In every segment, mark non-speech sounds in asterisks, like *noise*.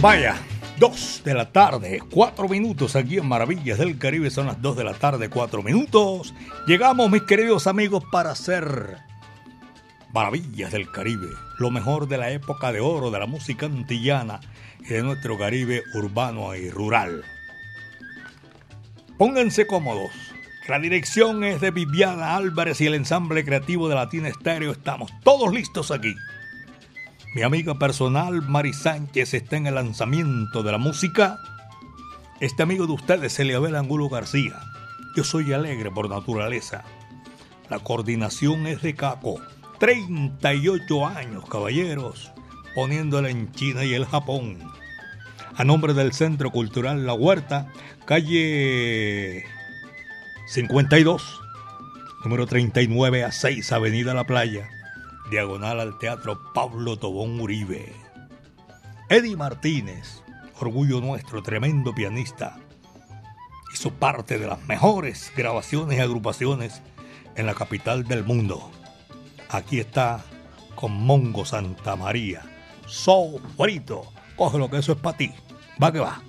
Vaya, 2 de la tarde, 4 minutos aquí en Maravillas del Caribe, son las 2 de la tarde, 4 minutos. Llegamos, mis queridos amigos, para hacer Maravillas del Caribe, lo mejor de la época de oro de la música antillana y de nuestro Caribe urbano y rural. Pónganse cómodos. La dirección es de Viviana Álvarez y el ensamble creativo de Latina Estéreo. Estamos todos listos aquí. Mi amiga personal Mari Sánchez está en el lanzamiento de la música. Este amigo de ustedes, Eliabel Angulo García. Yo soy alegre por naturaleza. La coordinación es de Caco. 38 años, caballeros, poniéndola en China y el Japón. A nombre del Centro Cultural La Huerta, calle 52, número 39 a 6, Avenida La Playa diagonal al Teatro Pablo Tobón Uribe. Eddie Martínez, orgullo nuestro, tremendo pianista, hizo parte de las mejores grabaciones y agrupaciones en la capital del mundo. Aquí está con Mongo Santa María. So, coge lo que eso es para ti. Va que va.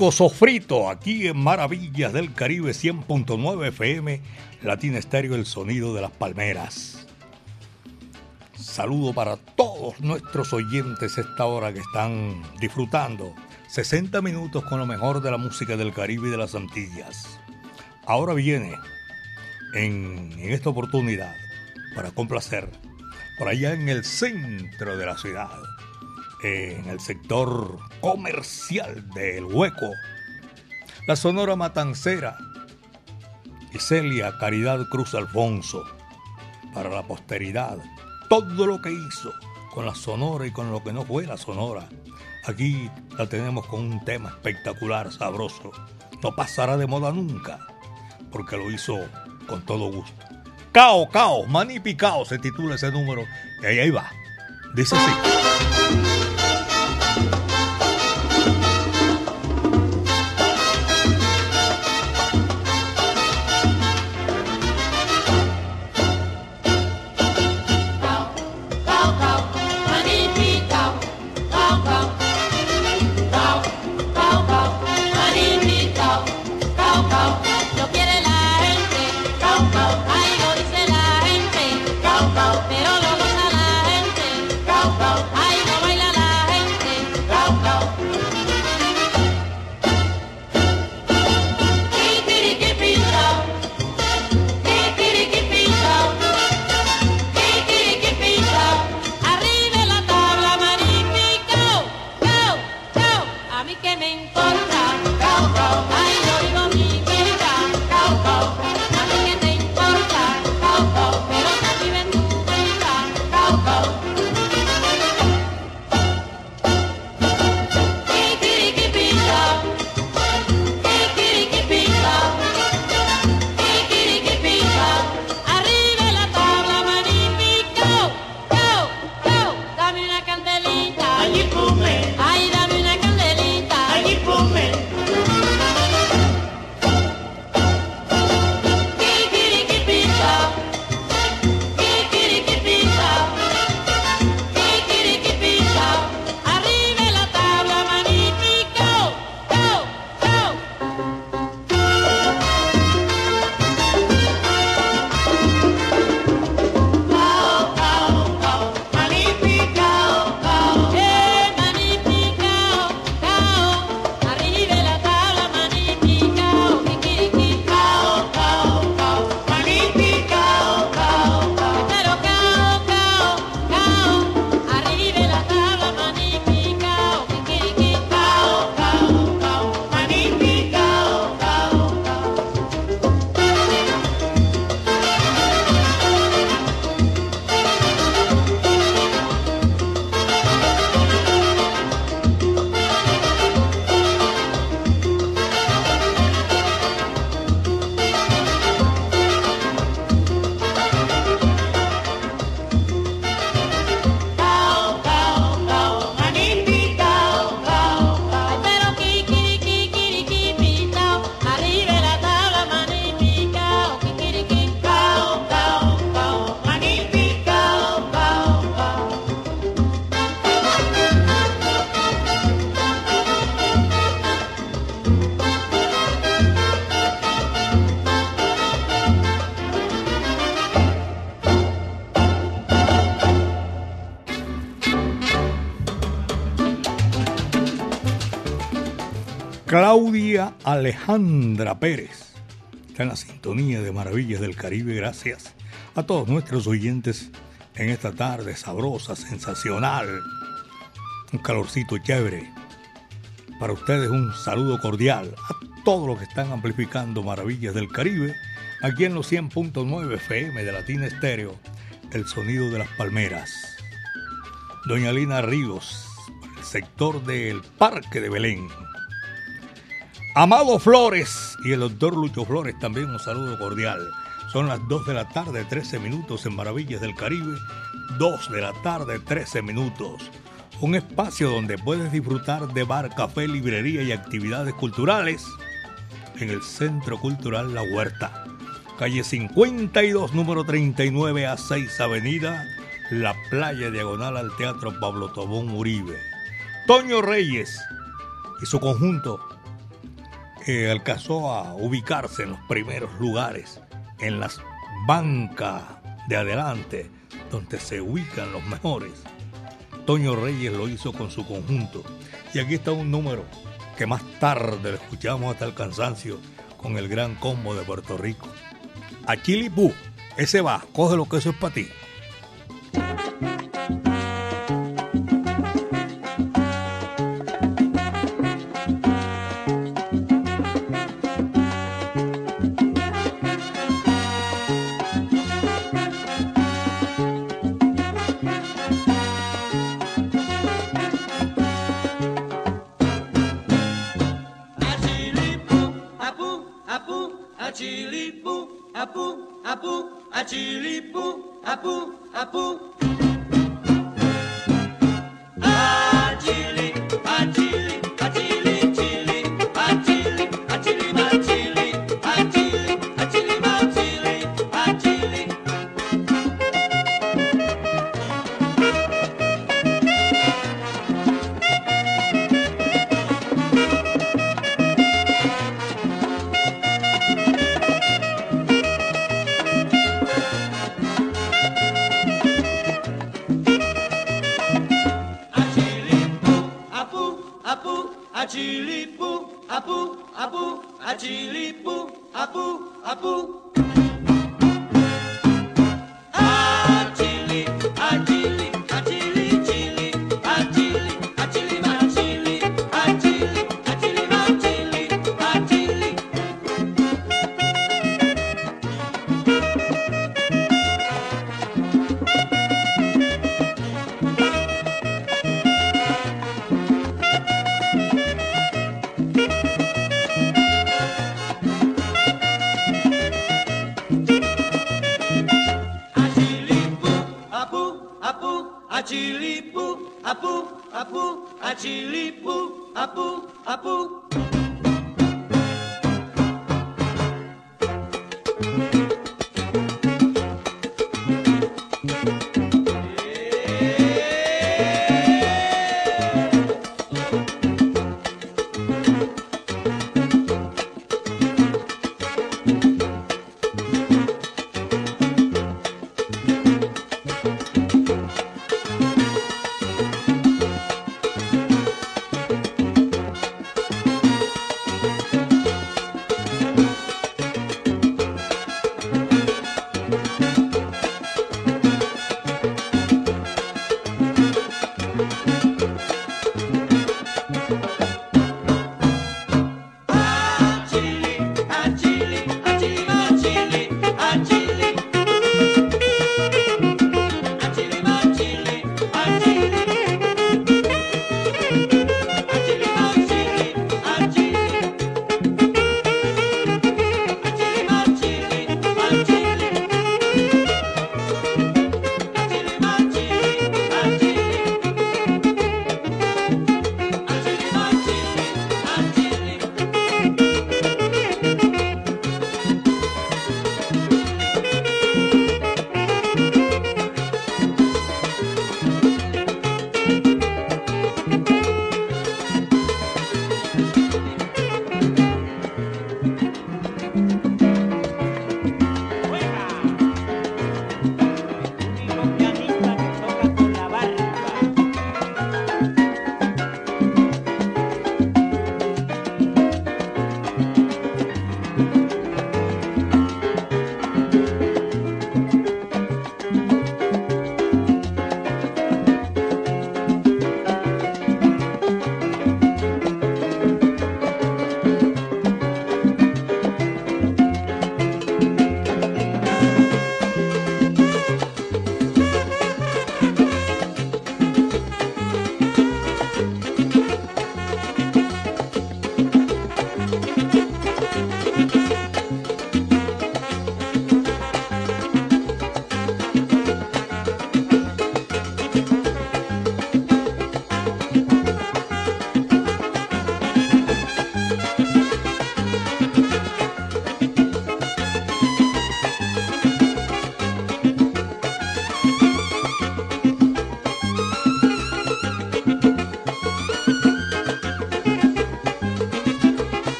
Rico sofrito aquí en Maravillas del Caribe 100.9 FM, Latina Estéreo, el sonido de las palmeras. Saludo para todos nuestros oyentes esta hora que están disfrutando 60 minutos con lo mejor de la música del Caribe y de las Antillas. Ahora viene en, en esta oportunidad para complacer por allá en el centro de la ciudad en el sector comercial del Hueco. La Sonora Matancera y Celia Caridad Cruz Alfonso para la posteridad. Todo lo que hizo con la Sonora y con lo que no fue la Sonora. Aquí la tenemos con un tema espectacular, sabroso. No pasará de moda nunca, porque lo hizo con todo gusto. Cao, Cao, Manipi Cao se titula ese número. Y ahí va. Dice así. Claudia Alejandra Pérez. Está en la sintonía de Maravillas del Caribe. Gracias a todos nuestros oyentes en esta tarde sabrosa, sensacional. Un calorcito chévere. Para ustedes un saludo cordial a todos los que están amplificando Maravillas del Caribe aquí en los 100.9 FM de Latina Estéreo, el sonido de las palmeras. Doña Lina Ríos, el sector del Parque de Belén. Amado Flores y el doctor Lucho Flores también un saludo cordial. Son las 2 de la tarde, 13 minutos en Maravillas del Caribe. 2 de la tarde, 13 minutos. Un espacio donde puedes disfrutar de bar, café, librería y actividades culturales en el Centro Cultural La Huerta. Calle 52, número 39 a 6 Avenida, La Playa Diagonal al Teatro Pablo Tobón Uribe. Toño Reyes y su conjunto eh, alcanzó a ubicarse en los primeros lugares, en las bancas de adelante, donde se ubican los mejores. Toño Reyes lo hizo con su conjunto. Y aquí está un número que más tarde lo escuchamos hasta el cansancio con el gran combo de Puerto Rico. A Chilipú, ese va, coge lo que eso es para ti. apou, apou, atiripo, apou, apou.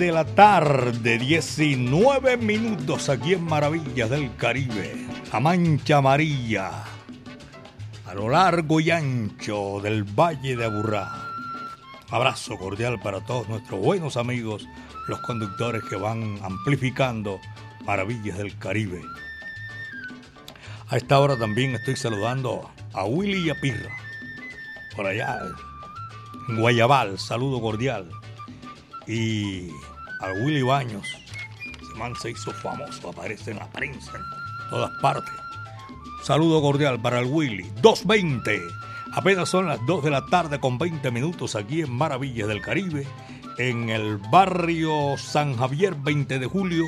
De la tarde, 19 minutos aquí en Maravillas del Caribe. La Mancha Amarilla, a lo largo y ancho del Valle de Aburrá. Abrazo cordial para todos nuestros buenos amigos, los conductores que van amplificando Maravillas del Caribe. A esta hora también estoy saludando a Willy y a Pirra, por allá Guayabal, saludo cordial y al Willy Baños. Ese man se hizo famoso, aparece en la prensa en todas partes. Saludo cordial para el Willy. 2.20. Apenas son las 2 de la tarde con 20 minutos aquí en Maravillas del Caribe, en el barrio San Javier 20 de julio,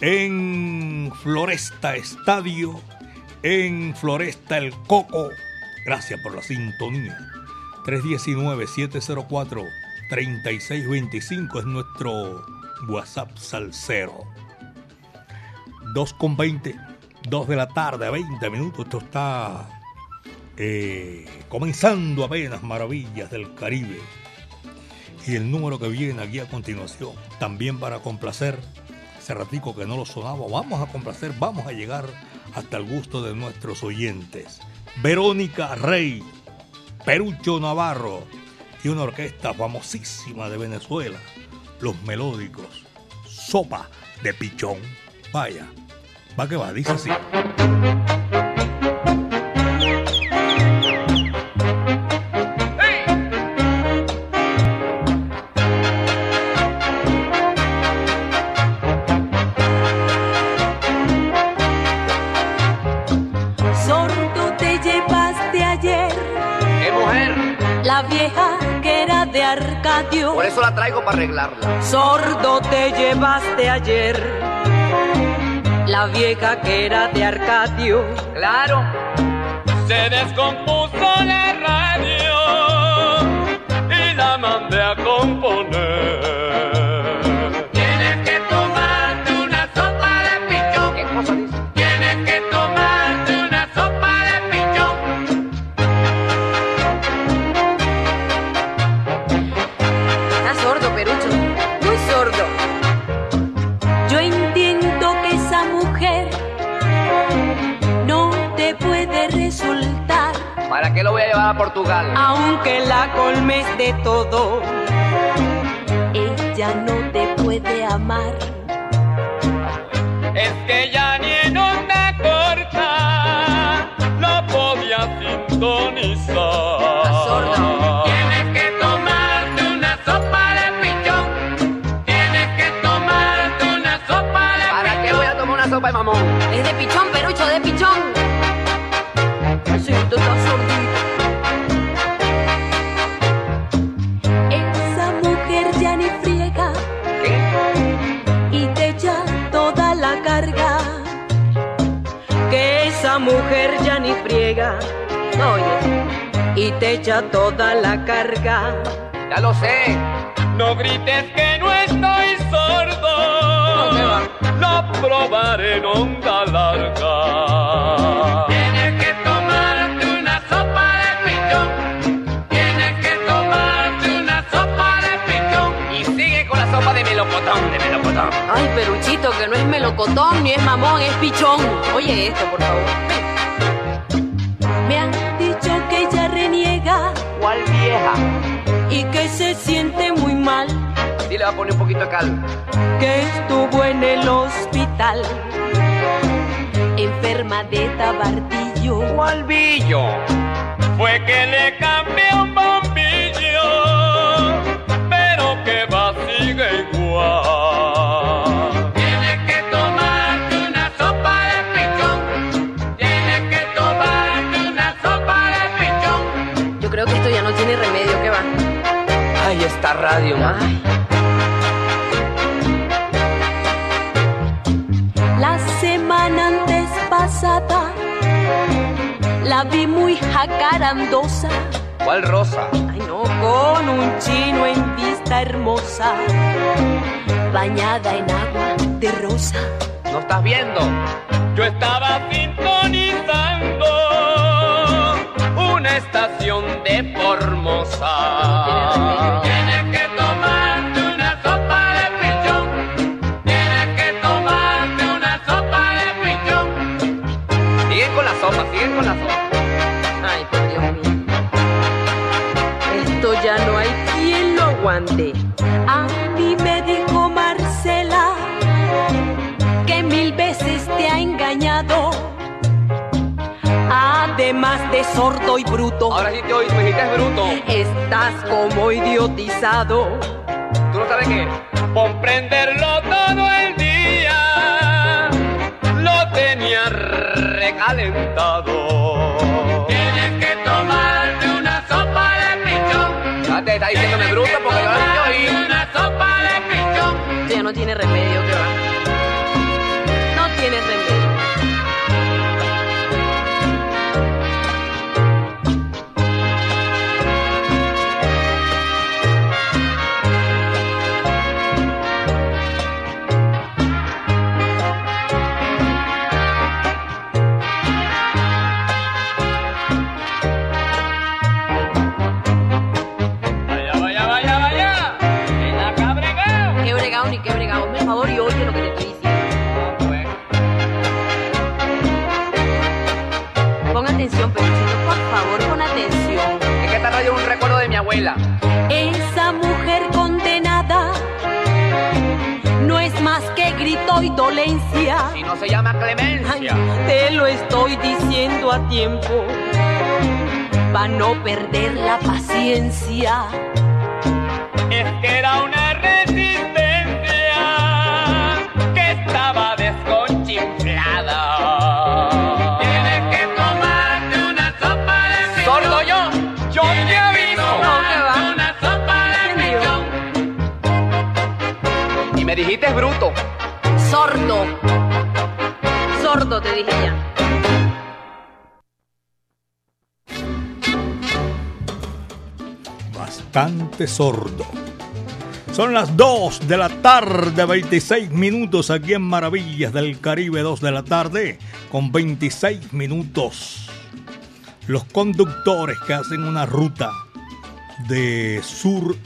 en Floresta Estadio, en Floresta El Coco. Gracias por la sintonía. 319-704 3625 es nuestro WhatsApp salsero. 2 con 20, 2 de la tarde, a 20 minutos. Esto está eh, comenzando apenas Maravillas del Caribe. Y el número que viene aquí a continuación, también para complacer, ese ratico que no lo sonaba, vamos a complacer, vamos a llegar hasta el gusto de nuestros oyentes. Verónica Rey, Perucho Navarro, y una orquesta famosísima de Venezuela, Los Melódicos, Sopa de Pichón. Vaya, va que va, dice así. Por eso la traigo para arreglarla. Sordo te llevaste ayer. La vieja que era de Arcadio. Claro. Se descompuso la radio y la mandé a componer. A Portugal? Aunque la colmes de todo, ella no te puede amar. Es que ya ni en onda corta no podía sintonizar. Tienes que tomarte una sopa de pichón. Tienes que tomarte una sopa de ¿Para pichón. qué voy a tomar una sopa de mamón? Es de pichón, perucho, de pichón. Sí, tú estás friega, oye, y te echa toda la carga. Ya lo sé. No grites que no estoy sordo. No, probaré en onda larga. Tienes que tomarte una sopa de pichón. Tienes que tomarte una sopa de pichón. Y sigue con la sopa de melocotón, de melocotón. Ay, peruchito, que no es melocotón ni es mamón, es pichón. Oye esto, por favor. Y que se siente muy mal, Dile, va a poner un poquito de cal. que estuvo en el hospital, enferma de tabardillo. ¿Cuál billo? Fue que le cambié un esta radio, ma. La semana antes pasada la vi muy jacarandosa. ¿Cuál rosa? Ay no, con un chino en vista hermosa, bañada en agua de rosa. ¿No estás viendo? Yo estaba sintonizando una estación de Formosa. Además de sordo y bruto, Ahora sí te oí, me dijiste bruto. estás como idiotizado. ¿Tú no sabes qué? Comprenderlo todo el día, lo tenía recalentado. Tienes que tomarte una sopa de pichón. Ya te está diciéndome bruto porque yo sí te oí. Una sopa de pichón. Ya no tiene remedio, que va. Se llama Ay, clemencia. te lo estoy diciendo a tiempo. para no perder la paciencia. Es que era una resistencia que estaba desconchinflada. Tienes que tomarte una sopa de pichón. ¡Sordo yo! Yo te aviso. No. Una sopa de pichón. Y me dijiste bruto. Bastante sordo. Son las 2 de la tarde, 26 minutos aquí en Maravillas del Caribe, 2 de la tarde, con 26 minutos. Los conductores que hacen una ruta de sur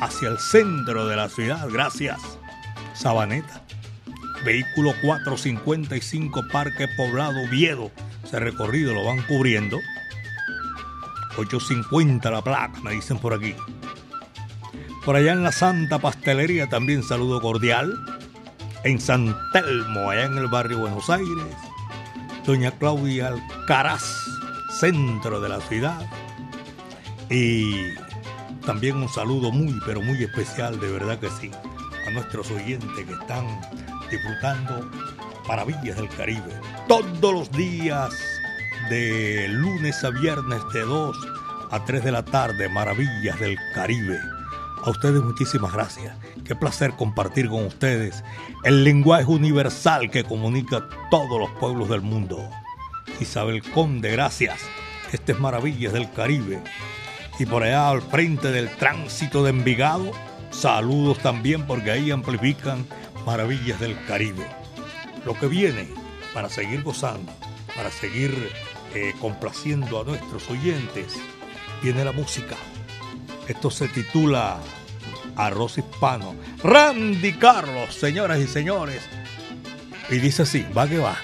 hacia el centro de la ciudad, gracias. Sabaneta. Vehículo 455 Parque Poblado Viedo. Ese recorrido lo van cubriendo. 850 la placa, me dicen por aquí. Por allá en la Santa Pastelería también saludo cordial. En San Telmo, allá en el barrio Buenos Aires. Doña Claudia Alcaraz, centro de la ciudad. Y también un saludo muy, pero muy especial, de verdad que sí, a nuestros oyentes que están disfrutando Maravillas del Caribe. Todos los días, de lunes a viernes, de 2 a 3 de la tarde, Maravillas del Caribe. A ustedes muchísimas gracias. Qué placer compartir con ustedes el lenguaje universal que comunica todos los pueblos del mundo. Isabel Conde, gracias. Este es Maravillas del Caribe. Y por allá al frente del tránsito de Envigado, saludos también porque ahí amplifican Maravillas del Caribe. Lo que viene para seguir gozando, para seguir eh, complaciendo a nuestros oyentes, viene la música. Esto se titula Arroz Hispano. Randy Carlos, señoras y señores. Y dice así, va que va.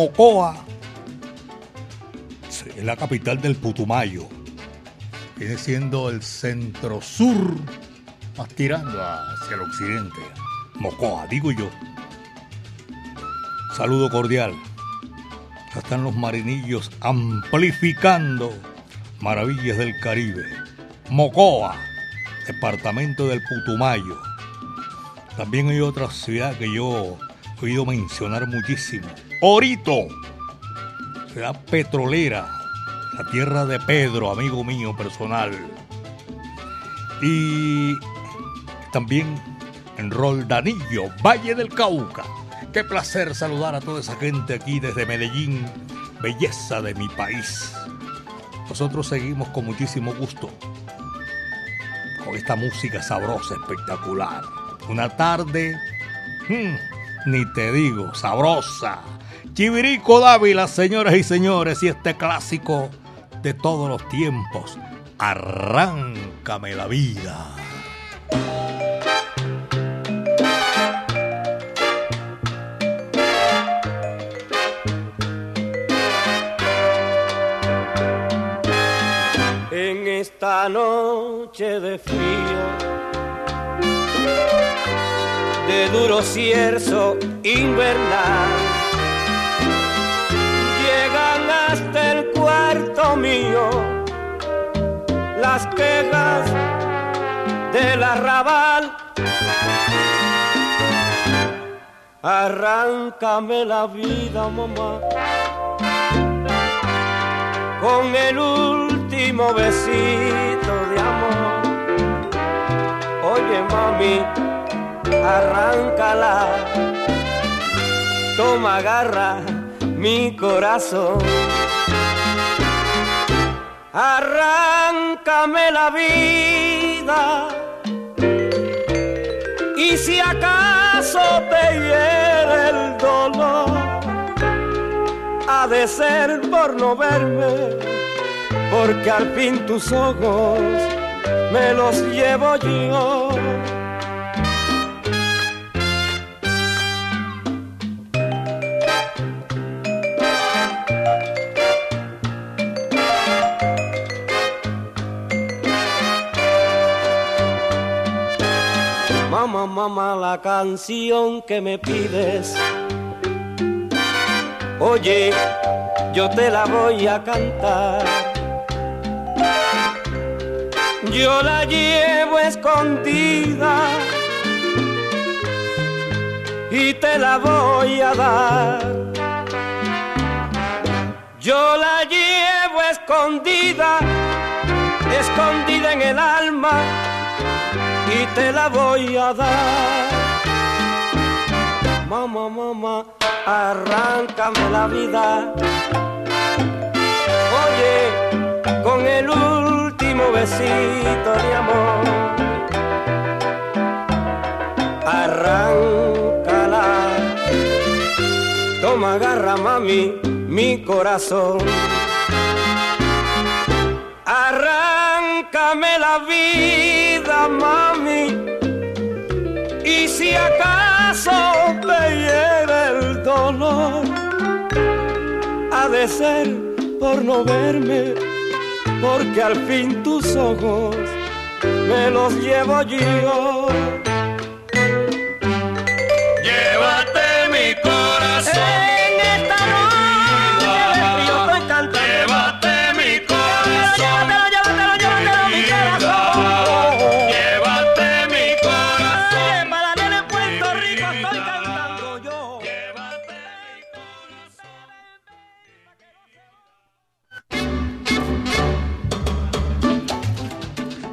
Mocoa, es la capital del Putumayo. Viene siendo el centro sur, más tirando hacia el occidente. Mocoa, digo yo. Saludo cordial. Acá están los marinillos amplificando maravillas del Caribe. Mocoa, departamento del Putumayo. También hay otra ciudad que yo he oído mencionar muchísimo. Orito, ciudad petrolera, la tierra de Pedro, amigo mío personal. Y también en Roldanillo, Valle del Cauca. Qué placer saludar a toda esa gente aquí desde Medellín, belleza de mi país. Nosotros seguimos con muchísimo gusto con esta música sabrosa, espectacular. Una tarde, hmm, ni te digo, sabrosa. Chivirico Dávila, señoras y señores, y este clásico de todos los tiempos. Arráncame la vida. En esta noche de frío, de duro cierzo invernal, las quejas del arrabal. Arráncame la vida, mamá, con el último besito de amor. Oye, mami, arráncala, toma, agarra mi corazón. Arráncame la vida y si acaso te hiere el dolor, ha de ser por no verme, porque al fin tus ojos me los llevo yo. Mamá, mamá, la canción que me pides. Oye, yo te la voy a cantar. Yo la llevo escondida y te la voy a dar. Yo la llevo escondida, escondida en el alma y te la voy a dar. Mamá, mamá, arráncame la vida. Oye, con el último besito de amor. Arráncala. Toma, agarra, mami, mi corazón. Arráncame la vida, mami. Y si acaso te hiere el dolor, ha de ser por no verme, porque al fin tus ojos me los llevo yo.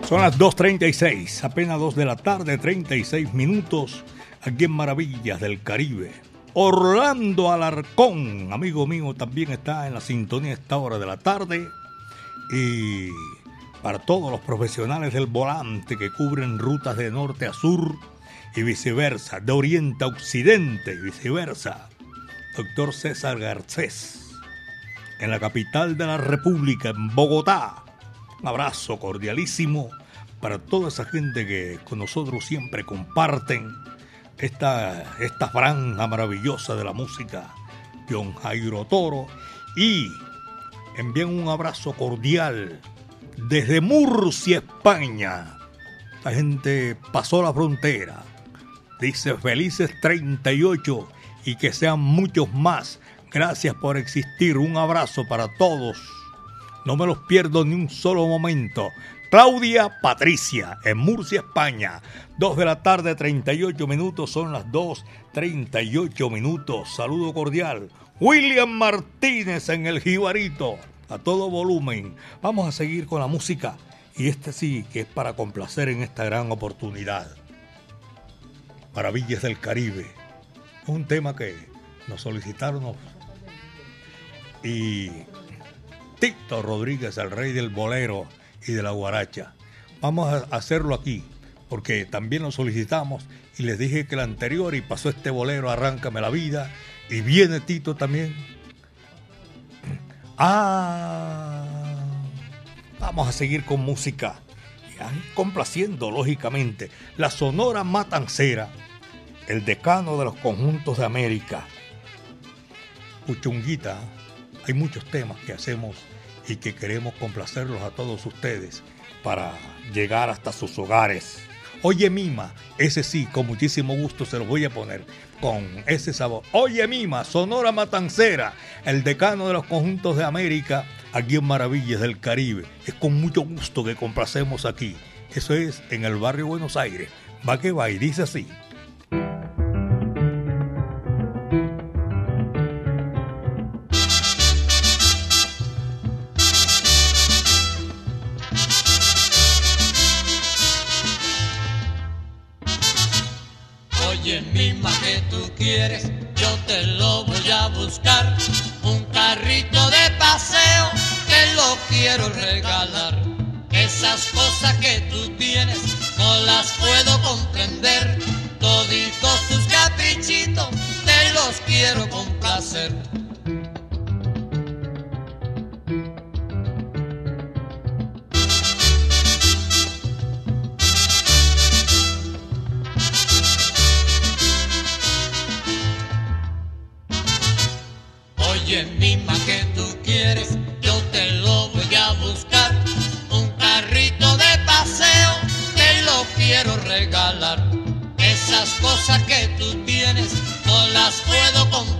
Son las 2.36, apenas 2 de la tarde, 36 minutos, aquí en Maravillas del Caribe. Orlando Alarcón, amigo mío, también está en la sintonía a esta hora de la tarde. Y para todos los profesionales del volante que cubren rutas de norte a sur y viceversa, de oriente a occidente y viceversa, doctor César Garcés, en la capital de la República, en Bogotá. Un abrazo cordialísimo para toda esa gente que con nosotros siempre comparten esta, esta franja maravillosa de la música John Jairo Toro y envían un abrazo cordial desde Murcia, España. La gente pasó la frontera. Dice felices 38 y que sean muchos más. Gracias por existir. Un abrazo para todos. No me los pierdo ni un solo momento. Claudia Patricia, en Murcia, España. 2 de la tarde, 38 minutos, son las 2, 38 minutos. Saludo cordial. William Martínez en el Jibarito, a todo volumen. Vamos a seguir con la música. Y este sí, que es para complacer en esta gran oportunidad. Maravillas del Caribe. Un tema que nos solicitaron. Y Tito Rodríguez, el rey del bolero y de la guaracha. Vamos a hacerlo aquí, porque también lo solicitamos y les dije que el anterior y pasó este bolero, Arráncame la vida, y viene Tito también. *clears throat* Ah, vamos a seguir con música, complaciendo lógicamente la Sonora Matancera, el decano de los conjuntos de América. Puchunguita, hay muchos temas que hacemos y que queremos complacerlos a todos ustedes para llegar hasta sus hogares. Oye Mima, ese sí, con muchísimo gusto se lo voy a poner con ese sabor. Oye Mima, Sonora Matancera, el decano de los conjuntos de América, aquí en Maravillas del Caribe. Es con mucho gusto que complacemos aquí. Eso es en el barrio Buenos Aires. Va que va y dice así. Yo te lo voy a buscar. Un carrito de paseo, te lo quiero regalar. Esas cosas que tú tienes no las puedo comprender. Toditos tus caprichitos te los quiero complacer. cosas que tú tienes no las puedo comprar.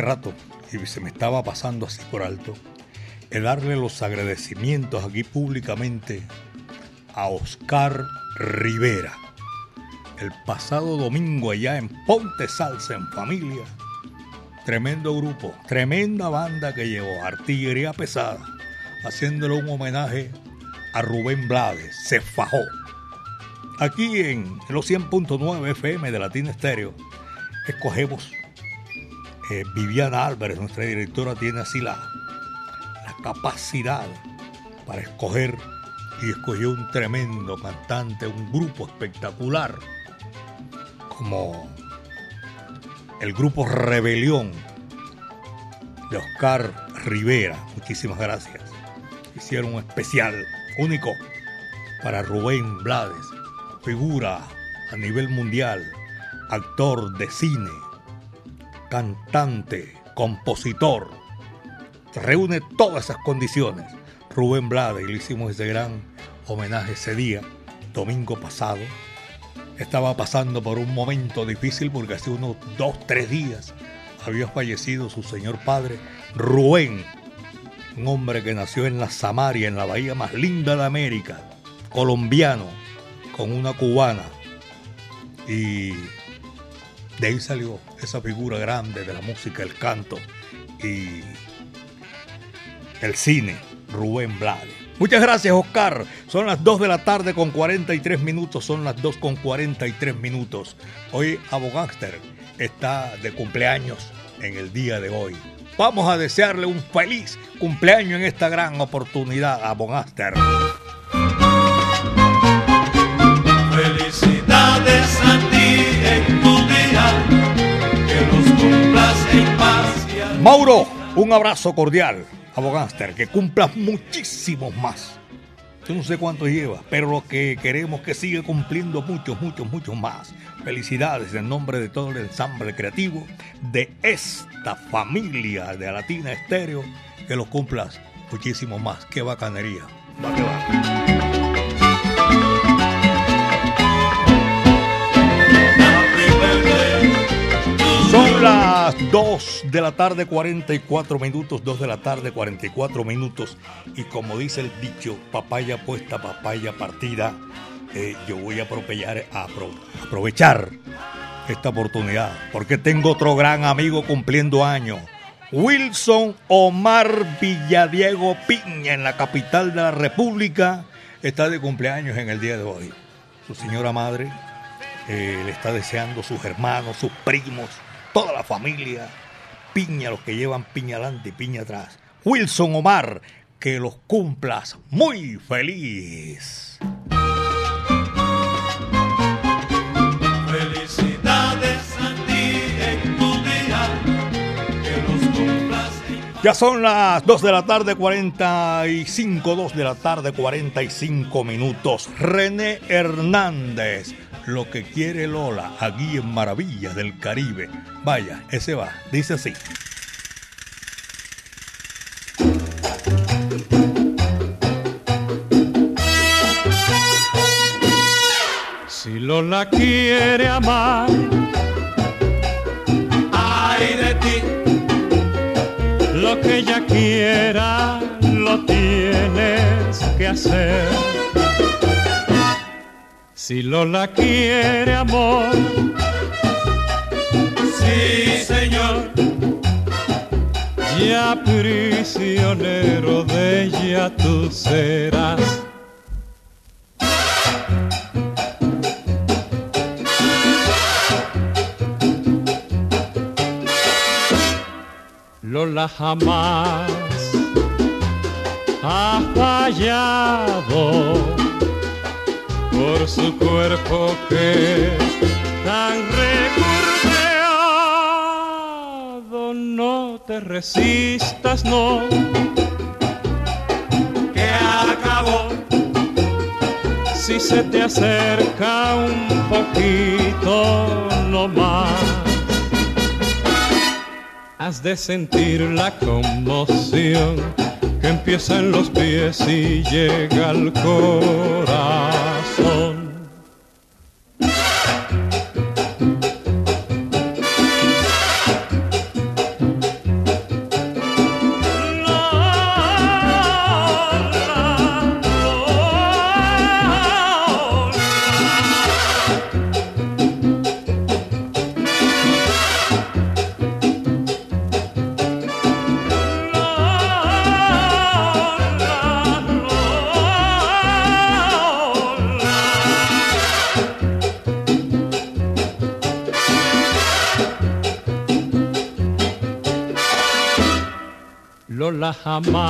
Rato, y se me estaba pasando así por alto, es darle los agradecimientos aquí públicamente a Oscar Rivera. El pasado domingo allá en Ponte Salsa en familia. Tremendo grupo, tremenda banda que llevó, artillería pesada, haciéndole un homenaje a Rubén Blades. Se fajó. Aquí en los 100.9 FM de Latina Estéreo, escogemos eh, Viviana Álvarez, nuestra directora, tiene así la, la capacidad para escoger y escogió un tremendo cantante, un grupo espectacular como el grupo Rebelión de Oscar Rivera. Muchísimas gracias. Hicieron un especial único para Rubén Blades, figura a nivel mundial, actor de cine, cantante, compositor. Reúne todas esas condiciones. Rubén Blades, le hicimos ese gran homenaje ese día, domingo pasado. Estaba pasando por un momento difícil porque hace unos dos, tres días había fallecido su señor padre, Rubén, un hombre que nació en la Samaria, en la bahía más linda de América, colombiano, con una cubana. Y de ahí salió esa figura grande de la música, el canto y el cine, Rubén Blades. Muchas gracias, Oscar. Son las 2 de la tarde con 43 minutos. Son las 2 con 43 minutos. Hoy Abogánster está de cumpleaños en el día de hoy. Vamos a desearle un feliz cumpleaños en esta gran oportunidad a. Felicidades a Mauro, un abrazo cordial a Bonaster, que cumplas muchísimos más. Yo no sé cuánto lleva, pero lo que queremos que siga cumpliendo muchos, muchos, muchos más. Felicidades en nombre de todo el ensamble creativo de esta familia de Latina Estéreo. Que los cumplas muchísimo más. Qué bacanería. Va que va. Las 2 de la tarde 44 minutos, 2 de la tarde 44 minutos y como dice el dicho, papaya puesta, papaya partida, eh, yo voy a a apro- aprovechar esta oportunidad porque tengo otro gran amigo cumpliendo años. Wilson Omar Villadiego Piña en la capital de la República está de cumpleaños en el día de hoy. Su señora madre eh, le está deseando sus hermanos, sus primos, toda la familia. Piña, los que llevan piña adelante y piña atrás. Wilson Omar, que los cumplas muy feliz. Felicidades a ti en tu día, que los cumplas en Ya son las 2 de la tarde, 45, 2 de la tarde, 45 minutos. René Hernández, lo que quiere Lola, aquí en Maravillas del Caribe. Vaya, ese va, dice así. Si Lola quiere amar, ay de ti, lo que ella quiera lo tienes que hacer. Si Lola quiere amor, sí señor, ya prisionero de ella tú serás. Lola jamás ha fallado por su cuerpo que tan recurveado. No te resistas, no, que acabó, si se te acerca un poquito no más. Has de sentir la conmoción que empieza en los pies y llega al corazón. Sola jamás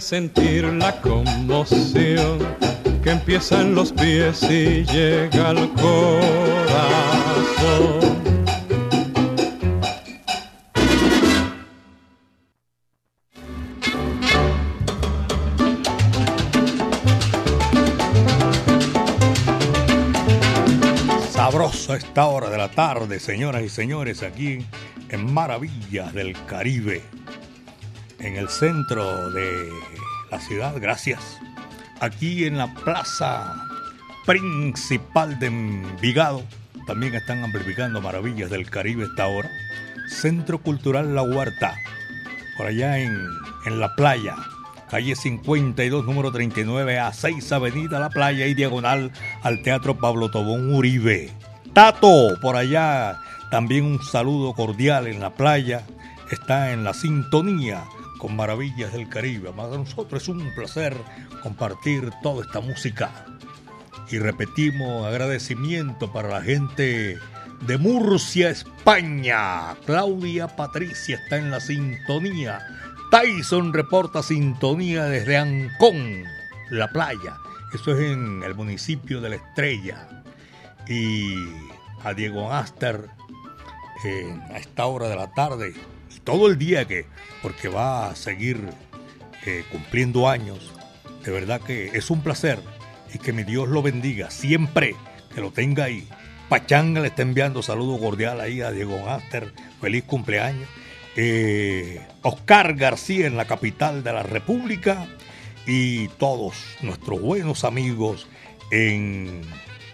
sentir la conmoción que empieza en los pies y llega al corazón. Sabroso esta hora de la tarde, señoras y señores, aquí en Maravillas del Caribe, en el centro de la ciudad, gracias. Aquí en la plaza principal de Envigado, también están amplificando Maravillas del Caribe esta hora. Centro Cultural La Huerta, por allá en, en la playa, calle 52, número 39, a 6 Avenida La Playa y diagonal al Teatro Pablo Tobón Uribe. Tato, por allá, también un saludo cordial en la playa, está en la sintonía con Maravillas del Caribe. Para nosotros es un placer compartir toda esta música. Y repetimos agradecimiento para la gente de Murcia, España. Claudia Patricia está en la sintonía. Tyson reporta sintonía desde Ancón, la playa. Eso es en el municipio de La Estrella. Y a Diego Aster a esta hora de la tarde todo el día que, porque va a seguir eh, cumpliendo años. De verdad que es un placer y que mi Dios lo bendiga siempre, que lo tenga ahí. Pachanga le está enviando saludo cordial ahí a Diego Aster. Feliz cumpleaños eh, Oscar García en la capital de la República y todos nuestros buenos amigos en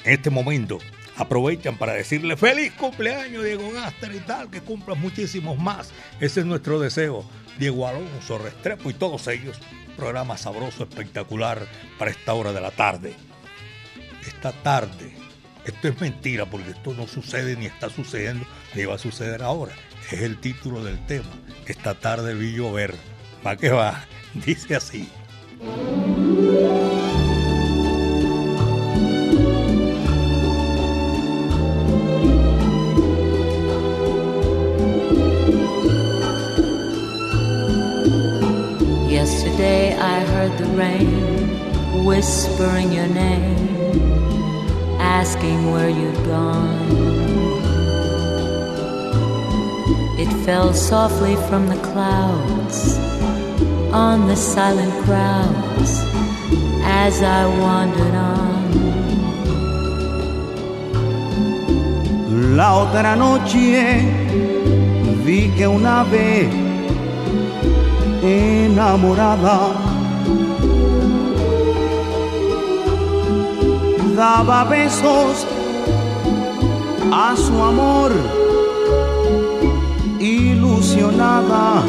este momento aprovechan para decirle feliz cumpleaños Diego Gaster y tal, que cumplas muchísimos más. Ese es nuestro deseo. Diego Alonso, Restrepo y todos ellos. Programa sabroso, espectacular para esta hora de la tarde. Esta tarde, esto es mentira porque esto no sucede ni está sucediendo ni va a suceder ahora es el título del tema. Esta tarde vi llover. ¿Para qué va? *laughs* Dice así. Heard the rain whispering your name, asking where you'd gone. It fell softly from the clouds on the silent crowds as I wandered on. La otra noche vi que una vez enamorada daba besos a su amor ilusionada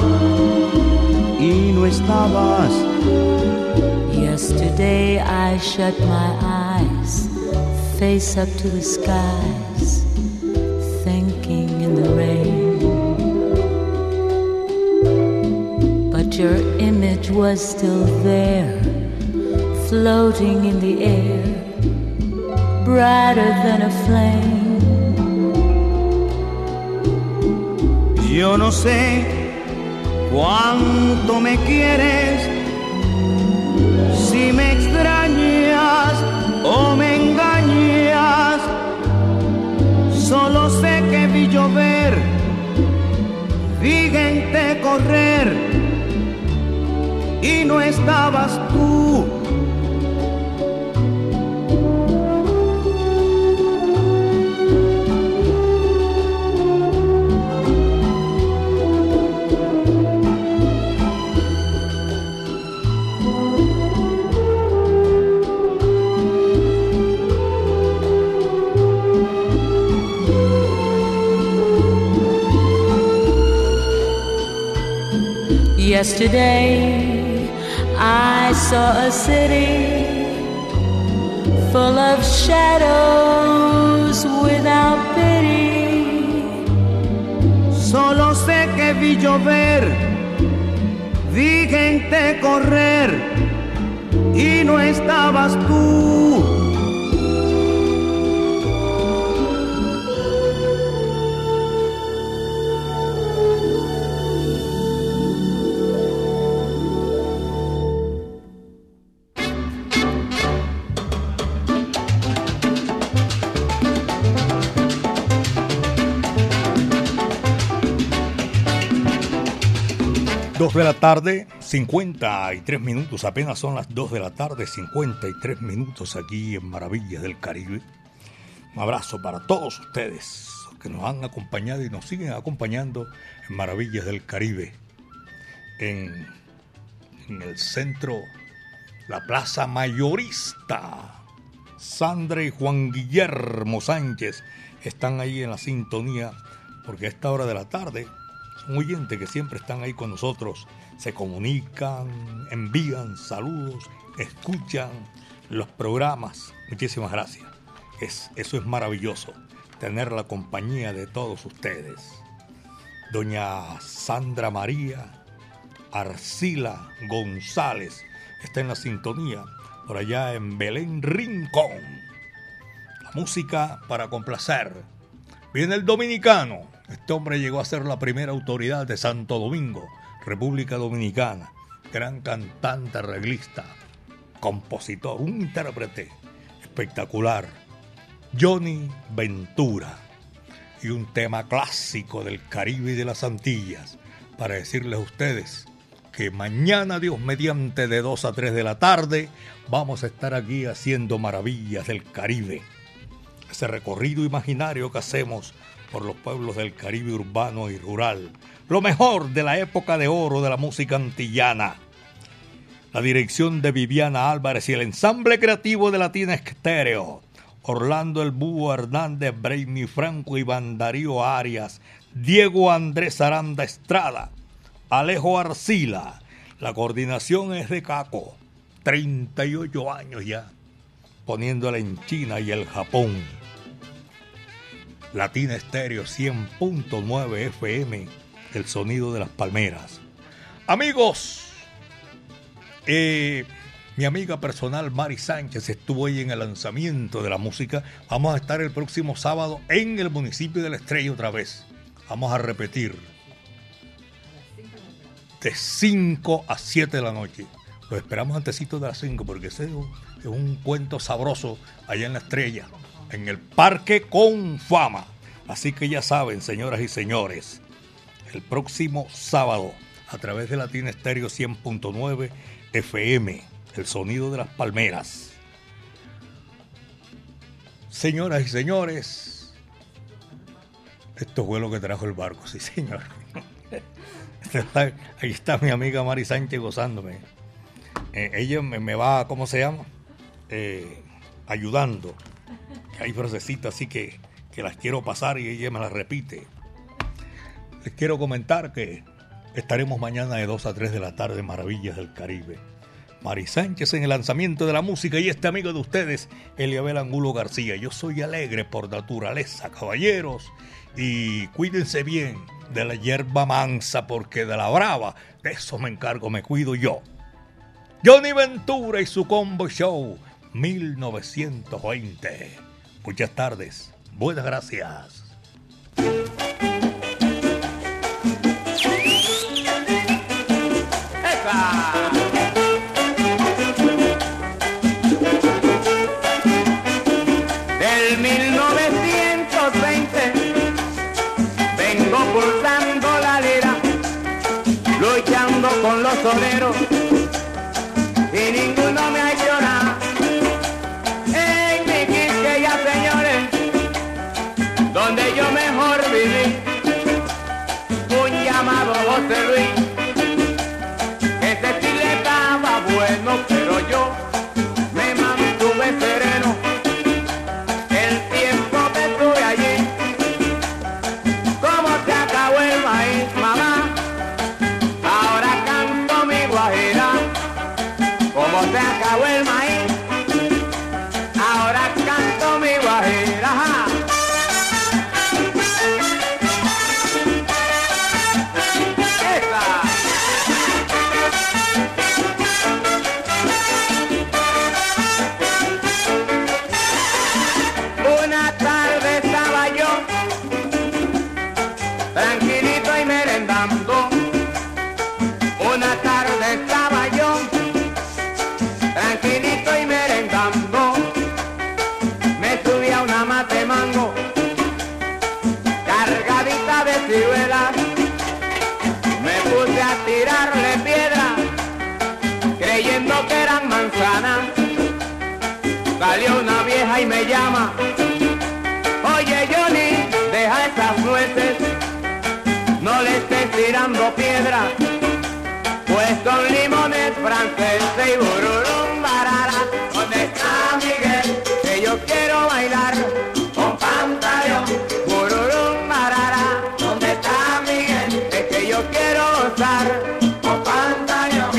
y no estabas. Yesterday I shut my eyes, face up to the skies, thinking in the rain. But your image was still there, floating in the air, brighter than a flame. Yo no sé cuánto me quieres, si me extrañas o me engañas. Solo sé que vi llover, vi gente correr y no estabas tú. Yesterday I saw a city full of shadows without pity. Solo sé que vi llover, vi gente correr y no estabas tú. De la tarde, 53 minutos, apenas son las 2 de la tarde, 53 minutos aquí en Maravillas del Caribe. Un abrazo para todos ustedes que nos han acompañado y nos siguen acompañando en Maravillas del Caribe, en, el centro, la Plaza Mayorista. Sandra y Juan Guillermo Sánchez están ahí en la sintonía porque a esta hora de la tarde son oyentes que siempre están ahí con nosotros, se comunican, envían saludos, escuchan los programas. Muchísimas gracias. Es, eso es maravilloso, tener la compañía de todos ustedes. Doña Sandra María Arcila González está en la sintonía por allá en Belén Rincón. La música para complacer. Viene el dominicano. Este hombre llegó a ser la primera autoridad de Santo Domingo, República Dominicana. Gran cantante, arreglista, compositor, un intérprete espectacular. Johnny Ventura. Y un tema clásico del Caribe y de las Antillas para decirles a ustedes que mañana, Dios mediante, de 2 a 3 de la tarde, vamos a estar aquí haciendo maravillas del Caribe. Ese recorrido imaginario que hacemos por los pueblos del Caribe urbano y rural. Lo mejor de la época de oro de la música antillana. La dirección de Viviana Álvarez y el ensamble creativo de Latina Estéreo. Orlando El Búho Hernández, Brainy Franco, Iván Darío Arias, Diego Andrés Aranda Estrada, Alejo Arcila. La coordinación es de Caco, 38 años ya, poniéndola en China y el Japón. Latina Estéreo 100.9 FM, el sonido de las palmeras. Amigos, eh, mi amiga personal Mari Sánchez estuvo ahí en el lanzamiento de la música. Vamos a estar el próximo sábado en el municipio de la Estrella otra vez. Vamos a repetir. De 5 a 7 de la noche. Lo esperamos antesito de las 5 porque ese es un, es un cuento sabroso allá en la Estrella. En el Parque con Fama. Así que ya saben, señoras y señores, el próximo sábado, a través de Latina Estéreo 100.9 FM, el sonido de las palmeras. Señoras y señores, esto fue lo que trajo el barco, sí, señor. Ahí está mi amiga Mari Sánchez gozándome. Eh, ella me, me, va, ¿cómo se llama? Eh, ayudando. Hay frasecitas así que, que las quiero pasar y ella me las repite. Les quiero comentar que estaremos mañana de 2 a 3 de la tarde en Maravillas del Caribe. Mari Sánchez en el lanzamiento de la música y este amigo de ustedes, Eliabel Angulo García. Yo soy alegre por naturaleza, caballeros, y cuídense bien de la hierba mansa porque de la brava, de eso me encargo, me cuido yo. Johnny Ventura y su combo show 1920. Muchas tardes, buenas gracias. Franceses y bururum barara. ¿Dónde está Miguel? Que yo quiero bailar con pantaleón, bururum barara. ¿Dónde está Miguel? Es que yo quiero gozar con pantaleón.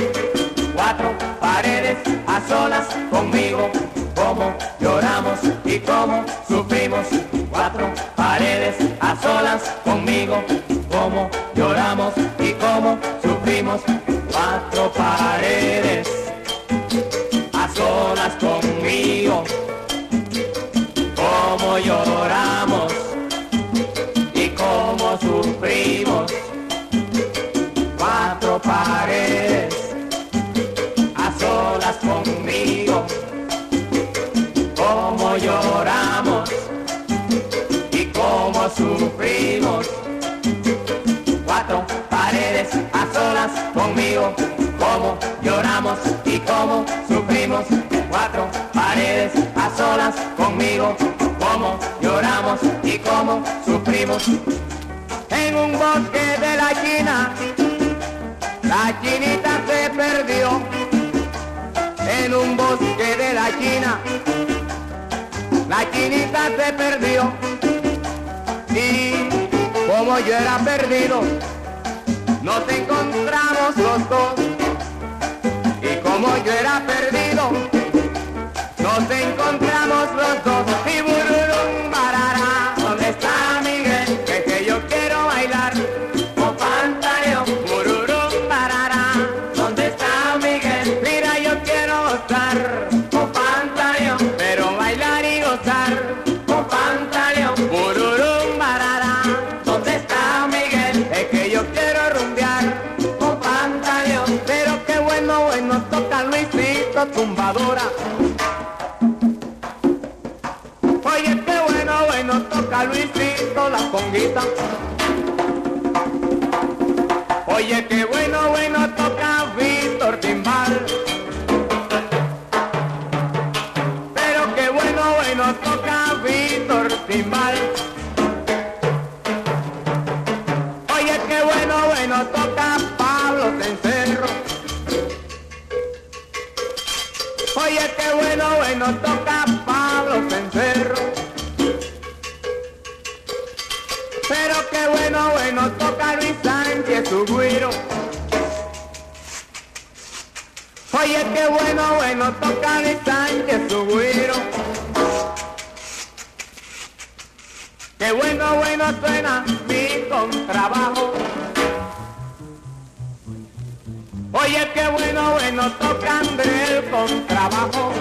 Cuatro paredes a solas conmigo, como lloramos y como sufrimos. Cuatro paredes a solas conmigo, como lloramos y como sufrimos. Cuatro paredes conmigo, como lloramos y como sufrimos. Cuatro paredes a solas conmigo, como lloramos y como sufrimos. Cuatro paredes a solas conmigo, como lloramos y como sufrimos. Conmigo, como lloramos y como sufrimos. En un bosque de la China, la chinita se perdió. En un bosque de la China, la chinita se perdió. Y como yo era perdido, nos encontramos los dos. Y como yo era perdido, nos encontramos los dos. Oye, qué bueno, bueno toca Víctor Timbal. Pero qué bueno, bueno toca Víctor Timbal. Oye, qué bueno, bueno toca Pablo Cencerro. Oye, qué bueno, bueno toca Oye, qué bueno, bueno toca Luis Sánchez su. Qué bueno, bueno suena mi contrabajo. Oye, qué bueno, bueno toca André el contrabajo.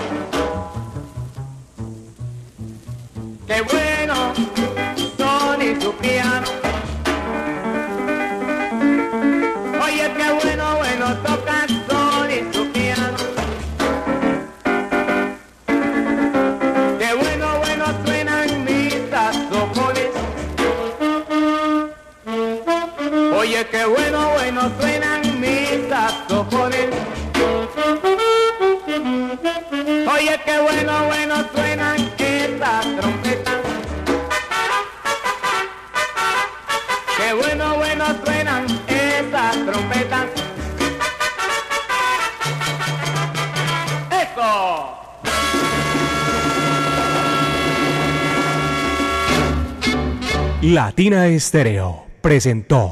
Qué bueno Sony su piano. Qué bueno, bueno suenan mis saxofones. Oye, qué bueno, bueno suenan estas trompetas. Qué bueno, bueno suenan estas trompetas. ¡Eso! Latina Estéreo presentó